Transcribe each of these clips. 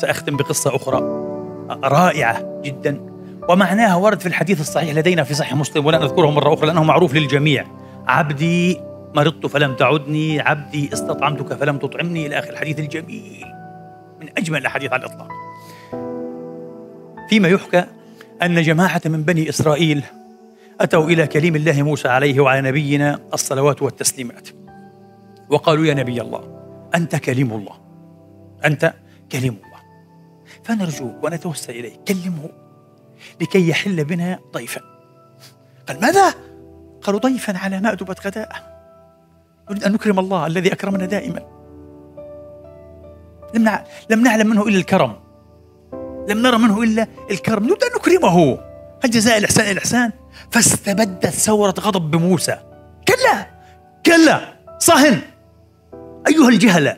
سأختم بقصة أخرى. رائعة جدا. ومعناها ورد في الحديث الصحيح لدينا في صحيح مسلم ولا نذكره مرة أخرى لأنه معروف للجميع. عبدي مرضت فلم تعدني عبدي استطعمتك فلم تطعمني إلى آخر الحديث الجميل. من أجمل الأحاديث على الإطلاق. فيما يحكى أن جماعة من بني إسرائيل أتوا إلى كليم الله موسى عليه وعلى نبينا الصلوات والتسليمات. وقالوا يا نبي الله أنت كليم الله. أنت كليم الله. فنرجوك ونتوسل إليك كلمه لكي يحل بنا ضيفا. قال ماذا؟ قالوا ضيفا على مأدبة غداء نريد أن نكرم الله الذي أكرمنا دائما. لم لم نعلم منه إلا الكرم. لم نرى منه إلا الكرم. نريد أن نكرمه. هل جزاء الإحسان الإحسان؟ فاستبدت ثورة غضب بموسى. كلا! كلا! صهن أيها الجهلة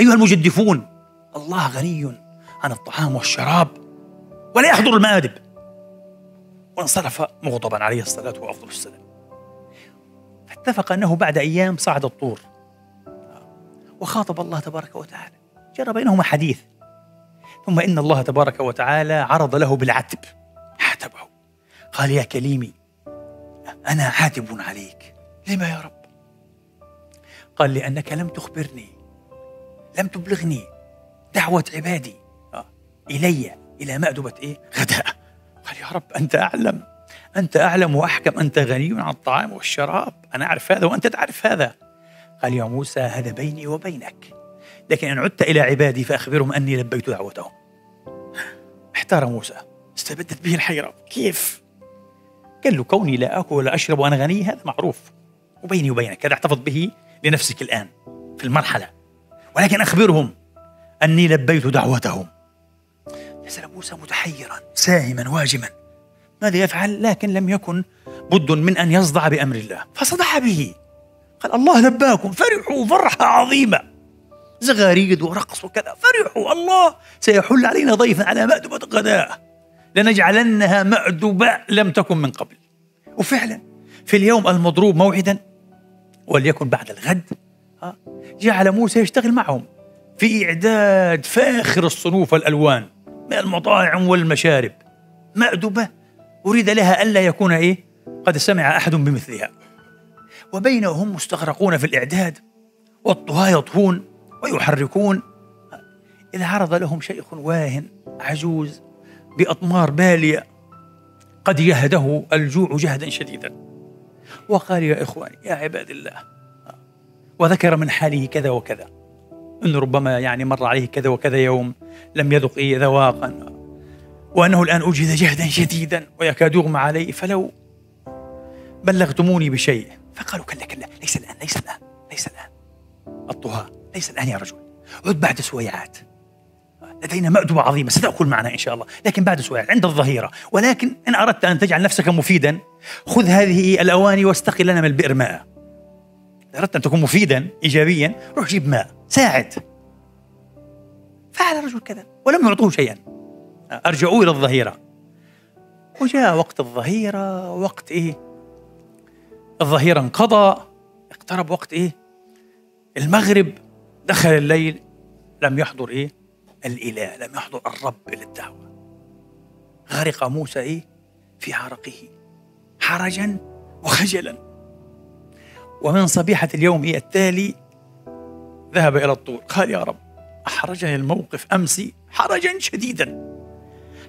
أيها المجدفون الله غني. عن الطعام والشراب ولا يحضر المآدب. وانصرف مغضبا عليه الصلاة وأفضل السلام. فاتفق أنه بعد أيام صعد الطور. وخاطب الله تبارك وتعالى. جرى بينهما حديث. ثم إن الله تبارك وتعالى عرض له بالعتب. عاتبه قال يا كليمي أنا عاتب عليك. لما يا رب؟ قال لأنك لم تخبرني لم تبلغني دعوة عبادي. إلي إلى مأدبة إيه؟ غداء. قال يا رب أنت أعلم أنت أعلم وأحكم أنت غني عن الطعام والشراب. أنا أعرف هذا وأنت تعرف هذا. قال يا موسى هذا بيني وبينك. لكن إن عدت إلى عبادي فأخبرهم أني لبيت دعوتهم. احتار موسى. استبدت به الحيرة. كيف؟ قال له كوني لا أكل ولا أشرب وأنا غني هذا معروف. وبيني وبينك هذا احتفظ به لنفسك الآن في المرحلة. ولكن أخبرهم أني لبيت دعوتهم. نزل موسى متحيرا ساهما واجما. ماذا يفعل؟ لكن لم يكن بد من أن يصدع بأمر الله. فصدح به. قال الله لباكم فرحوا فرحة عظيمة. زغاريد ورقص وكذا فرحوا الله سيحل علينا ضيفا على مأدبة غداء. لنجعلنها مأدبة لم تكن من قبل. وفعلا في اليوم المضروب موعدا وليكن بعد الغد جعل موسى يشتغل معهم في إعداد فاخر الصنوف والألوان. من المطاعم والمشارب. مأدبة أريد لها ألا يكون إيه؟ قد سمع أحد بمثلها. وبينهم مستغرقون في الإعداد والطهاة يطهون ويحركون. إذا عرض لهم شيخ واهن عجوز بأطمار بالية قد يهده الجوع جهدا شديدا. وقال يا إخواني يا عباد الله وذكر من حاله كذا وكذا. أنه ربما يعني مر عليه كذا وكذا يوم لم يذق إيه ذواقا وأنه الآن أجهد جهدا شديدا ويكاد يغمى عليه فلو بلغتموني بشيء فقالوا كلا كلا ليس الآن ليس الآن ليس الآن. الطهاة ليس الآن يا رجل. عد بعد سويعات. لدينا مأدبة عظيمة ستأكل معنا إن شاء الله. لكن بعد سويعات عند الظهيرة. ولكن إن أردت أن تجعل نفسك مفيدا خذ هذه الأواني واستقي لنا من البئر ماء. إذا أردت أن تكون مفيدا إيجابيا روح جيب ماء ساعد. فعل الرجل كذا ولم يعطوه شيئا. أرجعوه إلى الظهيرة. وجاء وقت الظهيرة وقت إيه؟ الظهيرة انقضى اقترب وقت إيه؟ المغرب دخل الليل لم يحضر إيه؟ الإله لم يحضر الرب للدعوة. غرق موسى إيه؟ في عرقه حرجا وخجلا. ومن صبيحة اليوم التالي ذهب إلى الطور قال يا رب أحرجني الموقف أمس حرجا شديدا.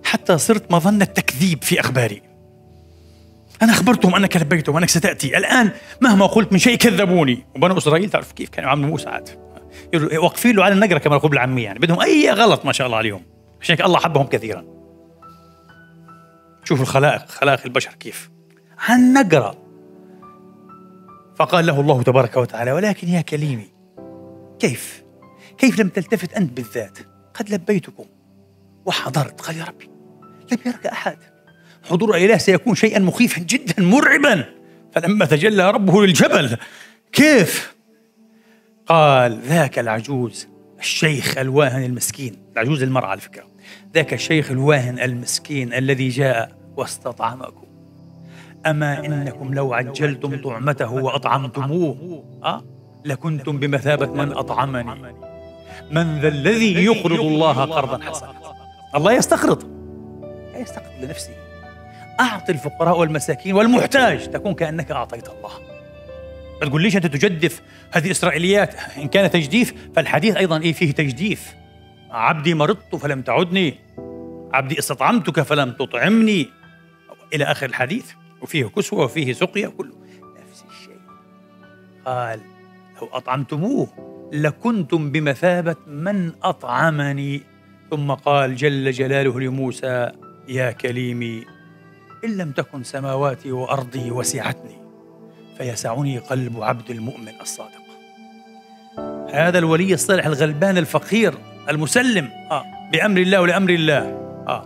حتى صرت مظنة تكذيب في أخباري. أنا أخبرتهم أنك لبيت وأنك ستأتي. الآن مهما قلت من شيء كذبوني. وبنو إسرائيل تعرف كيف كانوا يعاملوا موسى عاد. واقفين له على النقرة كما يقول بالعامية يعني. بدهم أي غلط ما شاء الله عليهم. عشان الله حبهم كثيرا. شوفوا الخلائق خلائق البشر كيف. عن نقرة فقال له الله تبارك وتعالى ولكن يا كليمي كيف؟ كيف لم تلتفت أنت بالذات؟ قد لبيتكم وحضرت. قال يا ربي لم يرك أحد. حضور إله سيكون شيئا مخيفا جدا مرعبا. فلما تجلى ربه للجبل كيف؟ قال ذاك العجوز الشيخ الواهن المسكين. العجوز المرأة على فكرة. ذاك الشيخ الواهن المسكين الذي جاء واستطعمكم. أما إنكم لو عجلتم طعمته وأطعمتموه أه؟ لكنتم بمثابة من أطعمني. من ذا الذي يقرض الله قرضا حسنا. الله يستقرض. لا يستقرض لنفسه. أعطي الفقراء والمساكين والمحتاج تكون كأنك أعطيت الله. ما تقوليش أنت تجدف هذه إسرائيليات. إن كان تجديف فالحديث أيضا إيه فيه تجديف. عبدي مرضت فلم تعدني. عبدي استطعمتك فلم تطعمني. إلى آخر الحديث. وفيه كسوة وفيه سقيا كله نفس الشيء. قال لو أطعمتموه لكنتم بمثابة من أطعمني. ثم قال جل جلاله لموسى يا كليمي إن لم تكن سماواتي وأرضي وسعتني فيسعني قلب عبد المؤمن الصادق. هذا الولي الصالح الغلبان الفقير المسلم. آه بأمر الله ولأمر الله. آه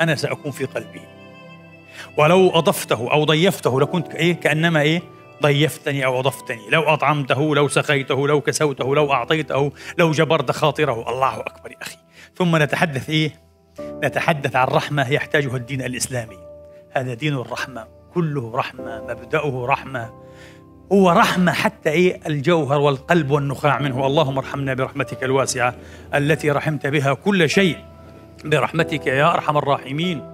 أنا سأكون في قلبي. ولو أضفته أو ضيفته لكنت إيه كأنما إيه ضيفتني أو أضفتني. لو أطعمته لو سقيته لو كسوته لو أعطيته لو جبرت خاطره. الله أكبر يا أخي. ثم نتحدث إيه؟ نتحدث عن رحمة يحتاجها الدين الإسلامي. هذا دين الرحمة. كله رحمة مبدأه رحمة. هو رحمة حتى إيه؟ الجوهر والقلب والنخاع منه. اللهم ارحمنا برحمتك الواسعة التي رحمت بها كل شيء. برحمتك يا أرحم الراحمين.